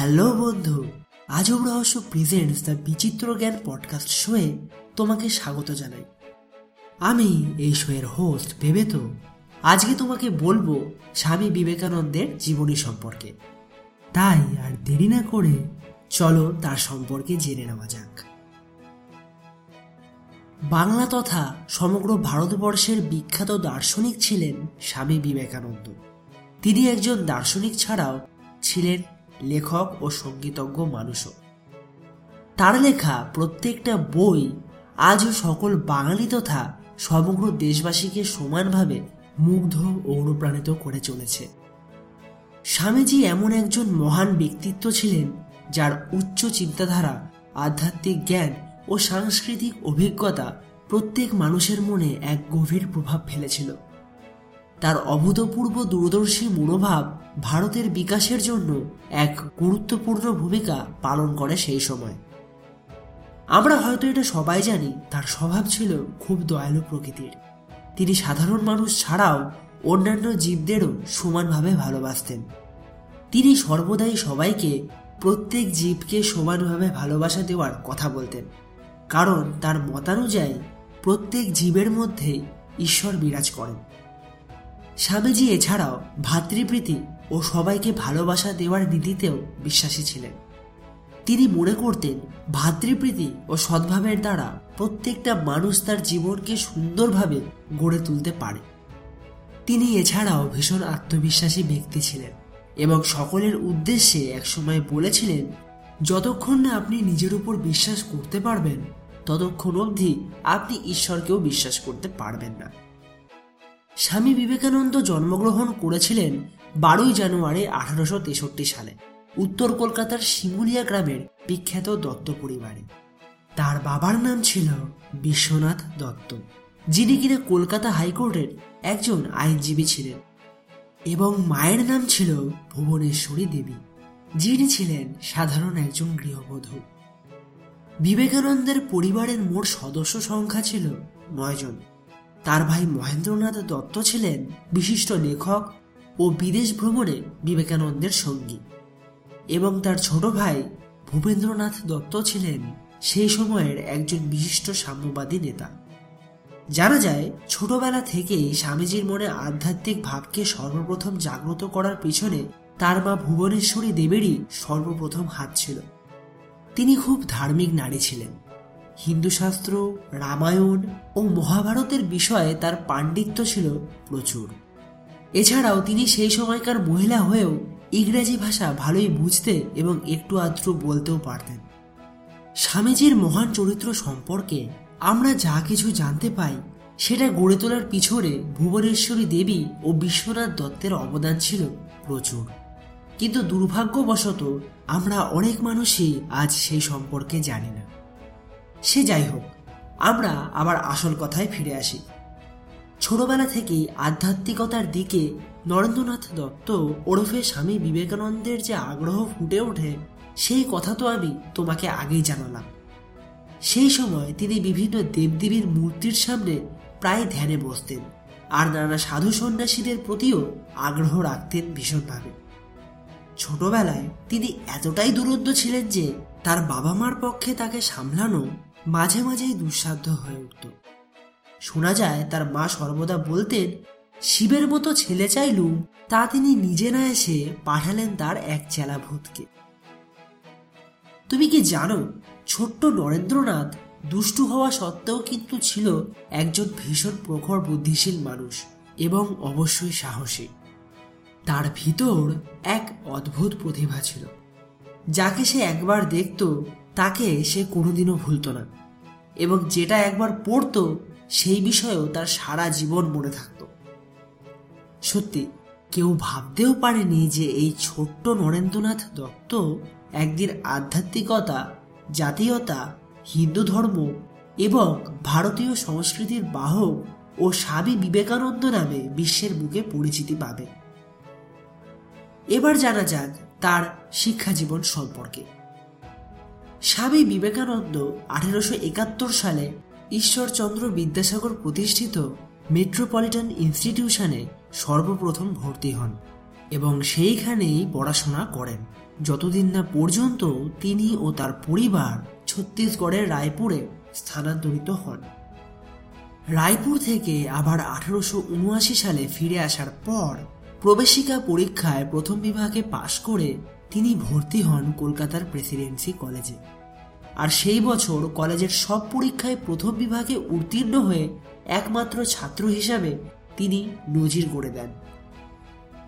Hello বন্ধু আজব রহস্য প্রেজেন্টস দ্য বিচিত্র জ্ঞান পডকাস্ট শোয়ে তোমাকে স্বাগত জানাই। আমি এই শোয়ের হোস্ট ভেবে তো আজকে তোমাকে বলব স্বামী বিবেকানন্দের জীবনী সম্পর্কে। তাই আর দেরি না করে চলো তার সম্পর্কে জেনে নেওয়া যাক। বাংলা তথা সমগ্র ভারতবর্ষের বিখ্যাত দার্শনিক ছিলেন স্বামী বিবেকানন্দ। তিনি একজন দার্শনিক ছাড়াও ছিলেন লেখক ও সঙ্গীতজ্ঞ মানুষও। তার লেখা প্রত্যেকটা বই আজও সকল বাঙালি তথা সমগ্র দেশবাসীকে সমানভাবে মুগ্ধ ও অনুপ্রাণিত করে চলেছে। স্বামীজি এমন একজন মহান ব্যক্তিত্ব ছিলেন যার উচ্চ চিন্তাধারা, আধ্যাত্মিক জ্ঞান ও সাংস্কৃতিক অভিজ্ঞতা প্রত্যেক মানুষের মনে এক গভীর প্রভাব ফেলেছিল। তার অভূতপূর্ব দূরদর্শী মনোভাব ভারতের বিকাশের জন্য এক গুরুত্বপূর্ণ ভূমিকা পালন করে সেই সময়। আমরা হয়তো এটা সবাই জানি, তার স্বভাব ছিল খুব দয়ালু প্রকৃতির। তিনি সাধারণ মানুষ ছাড়াও অন্যান্য জীবদেরও সমানভাবে ভালোবাসতেন। তিনি সর্বদাই সবাইকে প্রত্যেক জীবকে সমানভাবে ভালোবাসা দেওয়ার কথা বলতেন। কারণ তার মতানুযায়ী প্রত্যেক জীবের মধ্যে ঈশ্বর বিরাজ করেন। স্বামীজি এছাড়াও ভাতৃপ্রীতি ও সবাইকে ভালোবাসা দেওয়ার নীতিতেও বিশ্বাসী ছিলেন। তিনি মনে করতেন, ভাতৃপ্রীতি ও সদ্ভাবের দ্বারা প্রত্যেকটা মানুষ তার জীবনকে সুন্দরভাবে গড়ে তুলতে পারে। তিনি এছাড়াও ভীষণ আত্মবিশ্বাসী ব্যক্তি ছিলেন এবং সকলের উদ্দেশ্যে একসময় বলেছিলেন, যতক্ষণ না আপনি নিজের উপর বিশ্বাস করতে পারবেন, ততক্ষণ অবধি আপনি ঈশ্বরকেও বিশ্বাস করতে পারবেন না। স্বামী বিবেকানন্দ জন্মগ্রহণ করেছিলেন বারোই জানুয়ারি আঠারোশো তেষট্টি সালে, উত্তর কলকাতার শিমুলিয়া গ্রামের বিখ্যাত দত্ত পরিবারে। তার বাবার নাম ছিল বিশ্বনাথ দত্ত, যিনি কিনা কলকাতা হাইকোর্টের একজন আইনজীবী ছিলেন এবং মায়ের নাম ছিল ভুবনেশ্বরী দেবী, যিনি ছিলেন সাধারণ একজন গৃহবধূ। বিবেকানন্দের পরিবারের মোট সদস্য সংখ্যা ছিল নয় নয়জন তার ভাই মহেন্দ্রনাথ দত্ত ছিলেন বিশিষ্ট লেখক ও বিদেশ ভ্রমণে বিবেকানন্দের সঙ্গী। এবং তার ছোট ভাই ভূপেন্দ্রনাথ দত্ত ছিলেন সেই সময়ের একজন বিশিষ্ট সাম্যবাদী নেতা। জানা যায়, ছোটবেলা থেকেই স্বামীজির মনে আধ্যাত্মিক ভাবকে সর্বপ্রথম জাগ্রত করার পিছনে তার মা ভুবনেশ্বরী দেবেরই সর্বপ্রথম হাত ছিল। তিনি খুব ধার্মিক নারী ছিলেন। হিন্দু শাস্ত্র রামায়ণ ও মহাভারতের বিষয়ে তার পাণ্ডিত্য ছিল প্রচুর। এছাড়াও তিনি সেই সময়কার মহিলা হয়েও ইংরেজি ভাষা ভালোই বুঝতে এবং একটু আধটু বলতেও পারতেন। স্বামীজির মহান চরিত্র সম্পর্কে আমরা যা কিছু জানতে পাই, সেটা গড়ে তোলার পিছনে ভুবনেশ্বরী দেবী ও বিশ্বনাথ দত্তের অবদান ছিল প্রচুর। কিন্তু দুর্ভাগ্যবশত আমরা অনেক মানুষই আজ সেই সম্পর্কে জানি না। সে যাই হোক, আমরা আবার আসল কথায় ফিরে আসি। ছোটবেলা থেকেই আধ্যাত্মিকতার দিকে নরেন্দ্রনাথ দত্ত ওরফে স্বামী বিবেকানন্দের যে আগ্রহ ফুটে ওঠে, সেই কথা তো আমি তোমাকে আগেই জানালাম। সেই সময় তিনি বিভিন্ন দেবদেবীর মূর্তির সামনে প্রায় ধ্যানে বসতেন আর নানা সাধু সন্ন্যাসীদের প্রতিও আগ্রহ রাখতেন ভীষণভাবে। ছোটবেলায় তিনি এতটাই দুরন্ত ছিলেন যে তার বাবা মার পক্ষে তাকে সামলানো মাঝে মাঝেই দুঃসাধ্য হয়ে উঠত। শোনা যায় তার মা সর্বদা বলতেন, শিবের মতো ছেলে চাইলুম তা তিনি নিজে না এসে পাঠালেন তার এক চেলা ভূতকে। তুমি কি জানো, ছোট্ট নরেন্দ্রনাথ দুষ্টু হওয়া সত্ত্বেও কিন্তু ছিল একজন ভীষণ প্রখর বুদ্ধিশীল মানুষ এবং অবশ্যই সাহসী। তার ভিতর এক অদ্ভুত প্রতিভা ছিল, যাকে সে একবার দেখত তাকে সে কোনোদিনও ভুলত না। এবং যেটা একবার পড়ত, সেই বিষয়েও তার সারা জীবন মনে থাকত। সত্যি, কেউ ভাবতেও পারেনি যে এই ছোট্ট নরেন্দ্রনাথ দত্ত একদিন আধ্যাত্মিকতা, জাতীয়তা, হিন্দু ধর্ম এবং ভারতীয় সংস্কৃতির বাহক ও স্বামী বিবেকানন্দ নামে বিশ্বের বুকে পরিচিতি পাবে। এবার জানা যাক তার শিক্ষা জীবন সম্পর্কে। স্বামী বিবেকানন্দ আঠেরোশো একাত্তর সালে ঈশ্বরচন্দ্র বিদ্যাসাগর প্রতিষ্ঠিত মেট্রোপলিটন ইনস্টিটিউশনে সর্বপ্রথম ভর্তি হন এবং সেইখানেই পড়াশোনা করেন। যতদিন না পর্যন্ত তিনি ও তার পরিবার ছত্তিশগড়ের রায়পুরে স্থানান্তরিত হন। রায়পুর থেকে আবার আঠারোশো উনআশি সালে ফিরে আসার পর প্রবেশিকা পরীক্ষায় প্রথম বিভাগে পাশ করে তিনি ভর্তি হন কলকাতার প্রেসিডেন্সি কলেজে। আর সেই বছর কলেজের সব পরীক্ষায় প্রথম বিভাগে উত্তীর্ণ হয়ে একমাত্র ছাত্র হিসাবে তিনি নজির গড়ে দেন।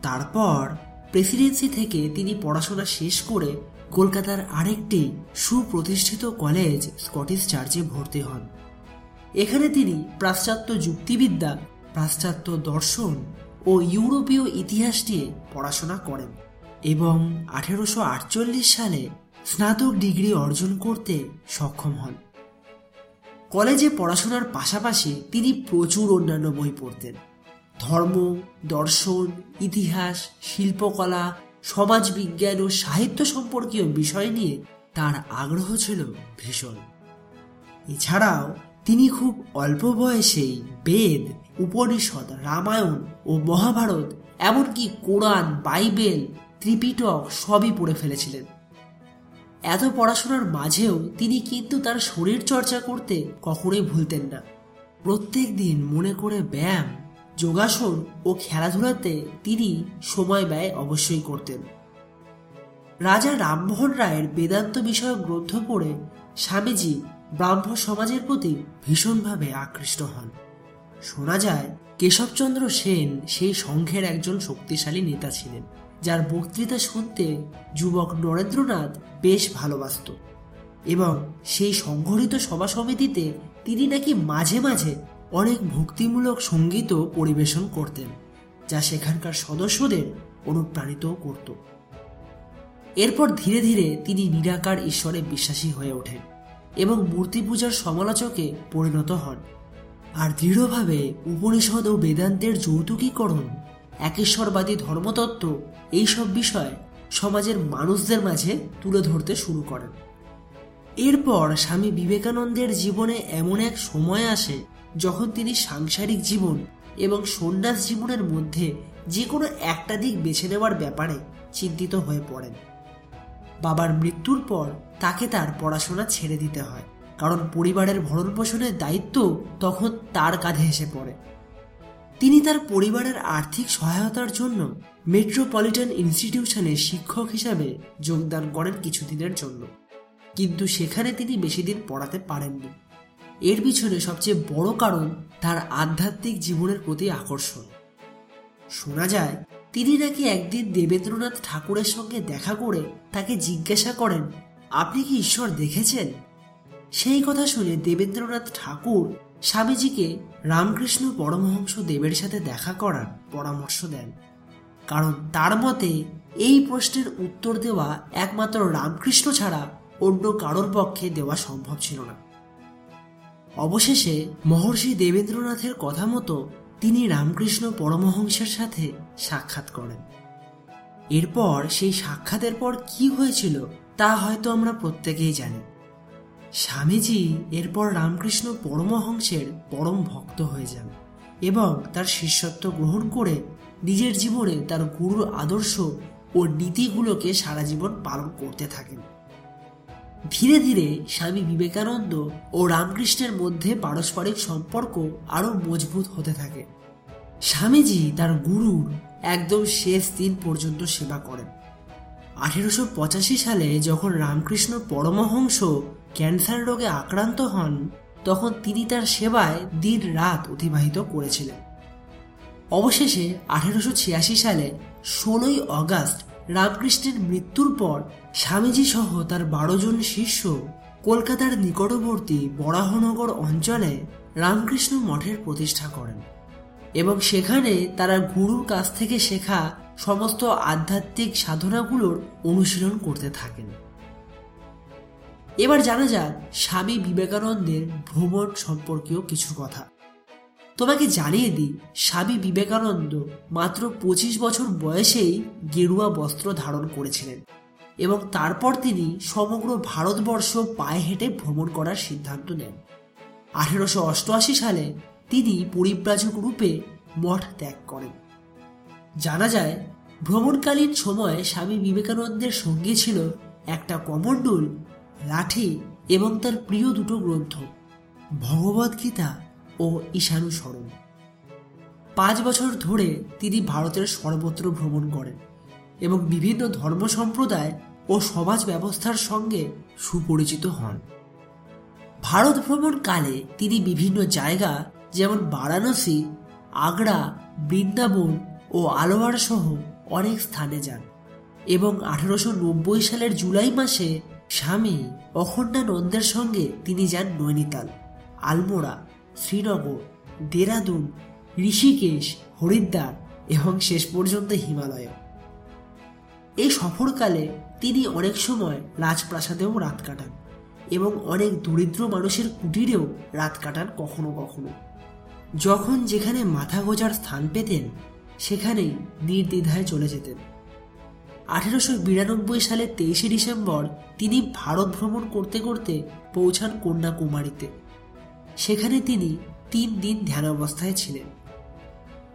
তারপর প্রেসিডেন্সি থেকে তিনি পড়াশোনা শেষ করে কলকাতার আরেকটি সুপ্রতিষ্ঠিত কলেজ স্কটিশ চার্চে ভর্তি হন। এখানে তিনি পাশ্চাত্য যুক্তিবিদ্যা, পাশ্চাত্য দর্শন ও ইউরোপীয় ইতিহাস নিয়ে পড়াশোনা করেন। এবং আঠেরোশো আটচল্লিশ সালে স্নাতক ডিগ্রি অর্জন করতে সক্ষম হন। কলেজে পড়াশোনার পাশাপাশি তিনি প্রচুর অন্যান্য বই পড়তেন। ধর্ম, দর্শন, ইতিহাস, শিল্পকলা, সমাজবিজ্ঞান ও সাহিত্য সম্পর্কীয় বিষয় নিয়ে তার আগ্রহ ছিল ভীষণ। এছাড়াও তিনি খুব অল্প বয়সেই বেদ, উপনিষদ, রামায়ণ ও মহাভারত, এমনকি কোরআন, বাইবেল ত্রিপিটক সবই পড়ে ফেলেছিলেন। এত পড়াশোনার মাঝেও তিনি কিন্তু তার শরীর চর্চা করতে কখনোই ভুলতেন না। প্রত্যেক দিন মনে করে ব্যায়াম, যোগাসন ও খেলাধুলাতে তিনি সময় ব্যয় অবশ্যই করতেন। রাজা রামমোহন রায়ের বেদান্ত বিষয়ক গ্রন্থ পড়ে স্বামীজি ব্রাহ্ম সমাজের প্রতি ভীষণভাবে আকৃষ্ট হন। শোনা যায়, কেশবচন্দ্র সেন সেই সংঘের একজন শক্তিশালী নেতা ছিলেন। যার বক্তৃতা শুনতে যুবক নরেন্দ্রনাথ বেশ ভালোবাসত এবং সেই সংঘটিত সভা সমিতিতে তিনি নাকি মাঝে মাঝে অনেক ভক্তিমূলক সঙ্গীতও পরিবেশন করতেন, যা সেখানকার সদস্যদের অনুপ্রাণিত করত। এরপর ধীরে ধীরে তিনি নিরাকার ঈশ্বরে বিশ্বাসী হয়ে ওঠেন এবং মূর্তি পূজার সমালোচকে পরিণত হন। আর দৃঢ়ভাবে উপনিষদ ও বেদান্তের যৌতুকীকরণ একেশ্বরবাদী ধর্মতত্ত্ব এইসব বিষয় সমাজের মানুষদের মাঝে তুলে ধরতে শুরু করেন এরপর স্বামী বিবেকানন্দের জীবনে এমন এক সময় আসে যখন তিনি সাংসারিক জীবন এবং সন্ন্যাস জীবনের মধ্যে যে কোনো একটা দিক বেছে নেওয়ার ব্যাপারে চিন্তিত হয়ে পড়েন। বাবার মৃত্যুর পর তাকে তার পড়াশোনা ছেড়ে দিতে হয়, কারণ পরিবারের ভরণ পোষণের দায়িত্ব তখন তার কাঁধে এসে পড়ে। তিনি তার পরিবারের আর্থিক সহায়তার জন্য মেট্রোপলিটন ইনস্টিটিউশনে শিক্ষক হিসাবে যোগদান করেন কিছুদিনের জন্য। কিন্তু সেখানে তিনি বেশি দিন পড়াতে পারেননি। এর পিছনে সবচেয়ে বড় কারণ তার আধ্যাত্মিক জীবনের প্রতি আকর্ষণ। শোনা যায়, তিনি নাকি একদিন দেবেন্দ্রনাথ ঠাকুরের সঙ্গে দেখা করে তাকে জিজ্ঞাসা করেন, আপনি কি ঈশ্বর দেখেছেন? সেই কথা শুনে দেবেন্দ্রনাথ ঠাকুর স্বামীজিকে রামকৃষ্ণ পরমহংস দেবের সাথে দেখা করার পরামর্শ দেন। কারণ তার মতে, এই প্রশ্নের উত্তর দেওয়া একমাত্র রামকৃষ্ণ ছাড়া অন্য কারোর পক্ষে দেওয়া সম্ভব ছিল না। অবশেষে মহর্ষি দেবেন্দ্রনাথের কথা মতো তিনি রামকৃষ্ণ পরমহংসের সাথে সাক্ষাৎ করেন। এরপর সেই সাক্ষাতের পর কি হয়েছিল তা হয়তো আমরা প্রত্যেকেই জানি। স্বামীজি এরপর রামকৃষ্ণ পরমহংসের পরম ভক্ত হয়ে যান এবং তার শিষ্যত্ব গ্রহণ করে নিজের জীবনে তার গুরুর আদর্শ ও নীতিগুলোকে সারা জীবন পালন করতে থাকেন। ধীরে ধীরে স্বামী বিবেকানন্দ ও রামকৃষ্ণের মধ্যে পারস্পরিক সম্পর্ক আরও মজবুত হতে থাকে। স্বামীজি তার গুরুর একদম শেষ দিন পর্যন্ত সেবা করেন। আঠেরোশো পঁচাশি সালে যখন রামকৃষ্ণ পরমহংস ক্যান্সার রোগে আক্রান্ত হন তখন তিনি তার সেবায় দিন রাত অতিবাহিত করেছিলেন। অবশেষে আঠেরোশো ছিয়াশি সালে ষোলোই অগাস্ট রামকৃষ্ণের মৃত্যুর পর স্বামীজি সহ তার বারো জন শিষ্য কলকাতার নিকটবর্তী বরাহনগর অঞ্চলে রামকৃষ্ণ মঠের প্রতিষ্ঠা করেন এবং সেখানে তারা গুরুর কাছ থেকে শেখা সমস্ত আধ্যাত্মিক সাধনাগুলোর অনুশীলন করতে থাকেন। এবার জানা যাক স্বামী বিবেকানন্দের ভ্রমণ সম্পর্কীয় কিছু কথা। তোমাকে জানিয়ে দিই, স্বামী বিবেকানন্দ মাত্র পঁচিশ বছর বয়সেই গেরুয়া বস্ত্র ধারণ করেছিলেন এবং তারপর তিনি সমগ্র ভারতবর্ষ পায়ে হেঁটে ভ্রমণ করার সিদ্ধান্ত নেন। আঠেরোশো অষ্টআশি সালে তিনি পরিব্রাজক রূপে মঠ ত্যাগ করেন। জানা যায়, ভ্রমণকালীন সময়ে স্বামী বিবেকানন্দের সঙ্গে ছিল একটা কমণ্ডল লাঠি এবং তার প্রিয় দুটো গ্রন্থ ভগবদ্গীতা ও ঈশানুসরণ পাঁচ বছর ধরে তিনি ভারতের সর্বত্র ভ্রমণ করেন এবং বিভিন্ন ধর্ম সম্প্রদায় ও সমাজ ব্যবস্থার সঙ্গে সুপরিচিত হন। ভারত ভ্রমণ কালে তিনি বিভিন্ন জায়গা যেমন বারাণসী, আগ্রা, বৃন্দাবন ও আলোয়ার সহ অনেক স্থানে যান এবং আঠারোশো নব্বই সালের জুলাই মাসে স্বামী অখণ্ডানন্দের সঙ্গে তিনি যান নৈনিতাল, আলমোড়া, শ্রীনগর, দেরাদুন, ঋষিকেশ, হরিদ্বার এবং শেষ পর্যন্ত হিমালয়। এই সফরকালে তিনি অনেক সময় রাজপ্রাসাদেও রাত কাটান এবং অনেক দরিদ্র মানুষের কুটিরেও রাত কাটান কখনো কখনো। যখন যেখানে মাথা গোজার স্থান পেতেন, সেখানেই নির্দ্বিধায় চলে যেতেন। আঠেরোশো বিরানব্বই সালের তেইশে ডিসেম্বর তিনি ভারত ভ্রমণ করতে করতে পৌঁছান কন্যাকুমারীতে। সেখানে তিনি তিন দিন ধ্যান অবস্থায় ছিলেন।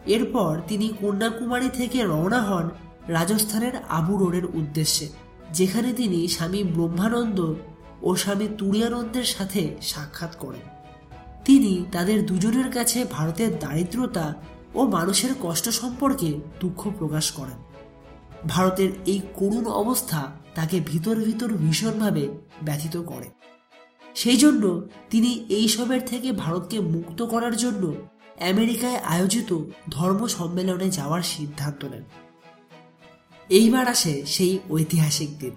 এরপর তিনি কন্যাকুমারী থেকে রওনা হন রাজস্থানের আবু রোডের উদ্দেশ্যে, যেখানে তিনি স্বামী ব্রহ্মানন্দ ও স্বামী তুরিয়ানন্দের সাথে সাক্ষাৎ করেন। তিনি তাদের দুজনের কাছে ভারতের দারিদ্রতা ও মানুষের কষ্ট সম্পর্কে দুঃখ প্রকাশ করেন। ভারতের এই করুণ অবস্থা তাকে ভিতর ভিতর ভীষণভাবে ব্যথিত করে। সেই জন্য তিনি এইসবের থেকে ভারতকে মুক্ত করার জন্য আমেরিকায় আয়োজিত ধর্ম সম্মেলনে যাওয়ার সিদ্ধান্ত নেন। এইবার আসে সেই ঐতিহাসিক দিন,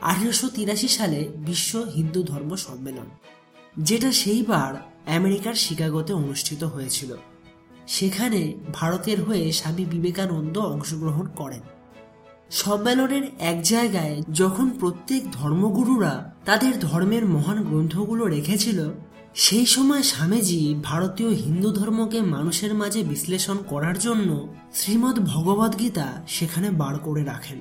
আঠেরোশো তিরাশি সালে বিশ্ব হিন্দু ধর্ম সম্মেলন, যেটা সেইবার আমেরিকার শিকাগোতে অনুষ্ঠিত হয়েছিল। সেখানে ভারতের হয়ে স্বামী বিবেকানন্দ অংশগ্রহণ করেন। সম্মেলনের এক জায়গায় যখন প্রত্যেক ধর্মগুরুরা তাদের ধর্মের মহান গ্রন্থগুলো রেখেছিল, সেই সময় স্বামীজি ভারতীয় হিন্দু ধর্মকে মানুষের মাঝে বিশ্লেষণ করার জন্য শ্রীমদ্ ভগবদ্গীতা সেখানে বার করে রাখেন।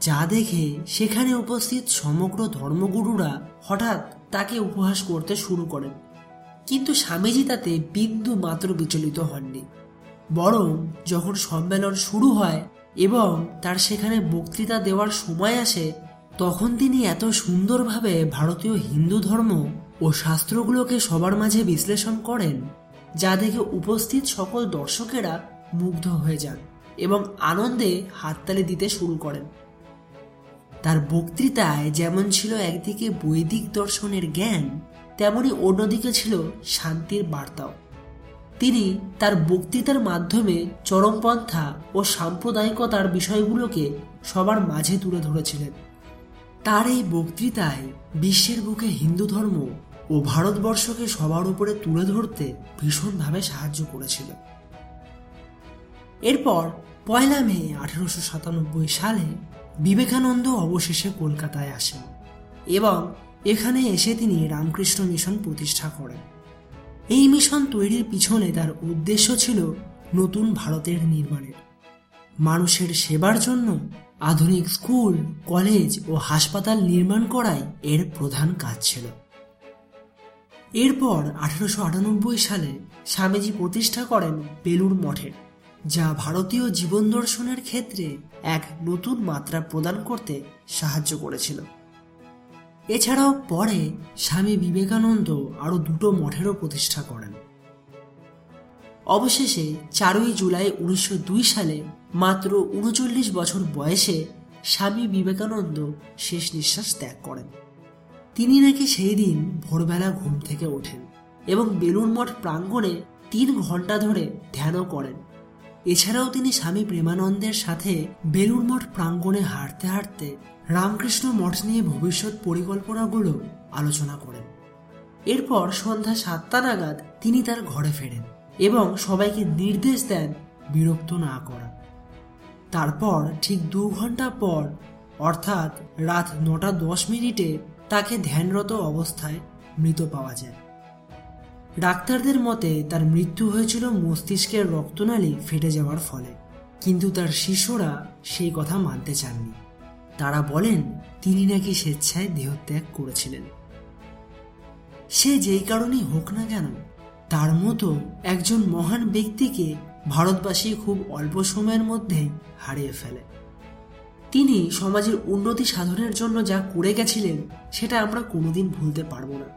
যা দেখে সেখানে উপস্থিত সমগ্র ধর্মগুরুরা হঠাৎ তাকে উপহাস করতে শুরু করেন। কিন্তু স্বামীজি তাতে বিন্দু মাত্র বিচলিত হননি। বরং যখন সম্মেলন শুরু হয় এবং তার সেখানে বক্তৃতা দেওয়ার সময় আসে, তখন তিনি এত সুন্দরভাবে ভারতীয় হিন্দু ধর্ম ও শাস্ত্রগুলোকে সবার মাঝে বিশ্লেষণ করেন, যা দেখে উপস্থিত সকল দর্শকেরা মুগ্ধ হয়ে যান এবং আনন্দে হাততালি দিতে শুরু করেন। তার বক্তৃতায় যেমন ছিল একদিকে বৈদিক দর্শনের জ্ঞান, তেমনি অন্যদিকে ছিল শান্তির বার্তাও। তিনি তার বক্তৃতার মাধ্যমে চরমপন্থা ও সাম্প্রদায়িকতার বিষয়গুলোকে সবার মাঝে তুলে ধরেছিলেন। তার এই বক্তৃতায় বিশ্বের বুকে হিন্দু ধর্ম ও ভারতবর্ষকে সবার উপরে তুলে ধরতে ভীষণভাবে সাহায্য করেছিল এরপর পয়লা মে আঠেরোশো সাতানব্বই সালে বিবেকানন্দ অবশেষে কলকাতায় আসেন এবং এখানে এসে তিনি রামকৃষ্ণ মিশন প্রতিষ্ঠা করেন। এই মিশন তৈরির পিছনে তার উদ্দেশ্য ছিল নতুন ভারতের নির্মাণের। মানুষের সেবার জন্য আধুনিক স্কুল, কলেজ ও হাসপাতাল নির্মাণ করাই এর প্রধান কাজ ছিল। এরপর আঠারোশো আটানব্বই সালে স্বামীজি প্রতিষ্ঠা করেন বেলুর মঠের, যা ভারতীয় জীবন দর্শনের ক্ষেত্রে এক নতুন মাত্রা প্রদান করতে সাহায্য করেছিল। এছাড়াও পরে স্বামী বিবেকানন্দ আরও দুটো মঠেরও প্রতিষ্ঠা করেন। অবশেষে চারই জুলাই উনিশশো সালে মাত্র উনচল্লিশ বছর বয়সে স্বামী বিবেকানন্দ শেষ নিঃশ্বাস ত্যাগ করেন। তিনি নাকি সেই দিন ভোরবেলা ঘুম থেকে ওঠেন এবং বেলুন মঠ প্রাঙ্গণে তিন ঘণ্টা ধরে ধ্যানও করেন। এছাড়াও তিনি স্বামী প্রেমানন্দের সাথে বেলুর মঠ প্রাঙ্গণে হাঁটতে হাঁটতে রামকৃষ্ণ মঠ নিয়ে ভবিষ্যৎ পরিকল্পনাগুলো আলোচনা করেন। এরপর সন্ধ্যা সাতটা নাগাদ তিনি তার ঘরে ফেরেন এবং সবাইকে নির্দেশ দেন বিরক্ত না করা। তারপর ঠিক দু ঘণ্টা পর, অর্থাৎ রাত নটা দশ মিনিটে তাকে ধ্যানরত অবস্থায় মৃত পাওয়া যায়। ডাক্তারদের মতে তার মৃত্যু হয়েছিল মস্তিষ্কের রক্তনালী ফেটে যাওয়ার ফলে, কিন্তু তার শিশুরা সেই কথা মানতে চাননি। তারা বলেন, তিনি নাকি স্বেচ্ছায় দেহত্যাগ করেছিলেন। সে যেই কারণেই হোক না কেন, তার মতো একজন মহান ব্যক্তিকে ভারতবাসী খুব অল্প সময়ের মধ্যে হারিয়ে ফেলে। তিনি সমাজের উন্নতি সাধনের জন্য যা করে গেছিলেন, সেটা আমরা কোনোদিন ভুলতে পারব না।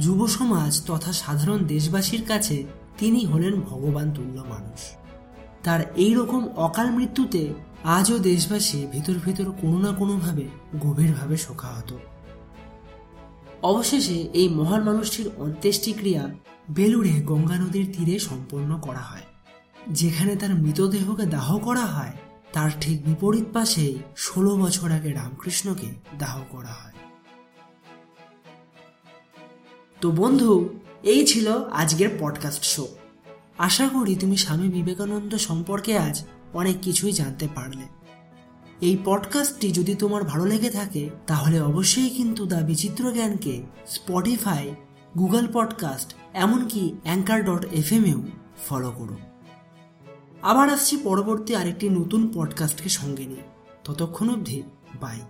যুব সমাজ তথা সাধারণ দেশবাসীর কাছে তিনি হলেন ভগবান তুল্য মানুষ। তার এই রকম অকাল মৃত্যুতে আজও দেশবাসী ভিতর ভিতর কোনো না কোনোভাবে গভীরভাবে শোকাহত। অবশেষে এই মহান মানুষটির অন্ত্যেষ্টিক্রিয়া বেলুড়ে গঙ্গা নদীর তীরে সম্পন্ন করা হয়। যেখানে তার মৃতদেহকে দাহ করা হয়, তার ঠিক বিপরীত পাশেই ষোলো বছর আগে রামকৃষ্ণকে দাহ করা হয়। তো বন্ধু, এই ছিল আজকের পডকাস্ট শো। আশা করি তুমি স্বামী বিবেকানন্দ সম্পর্কে আজ অনেক কিছুই জানতে পারলে। এই পডকাস্টটি যদি তোমার ভালো লেগে থাকে, তাহলে অবশ্যই কিন্তু দ্য বিচিত্র জ্ঞানকে স্পটিফাই গুগল পডকাস্ট এমনকি অ্যাঙ্কার ডট এফ এমেও ফলো করো। আবার আসছি পরবর্তী আরেকটি নতুন পডকাস্টকে সঙ্গে নিয়ে। ততক্ষণ অবধি বাই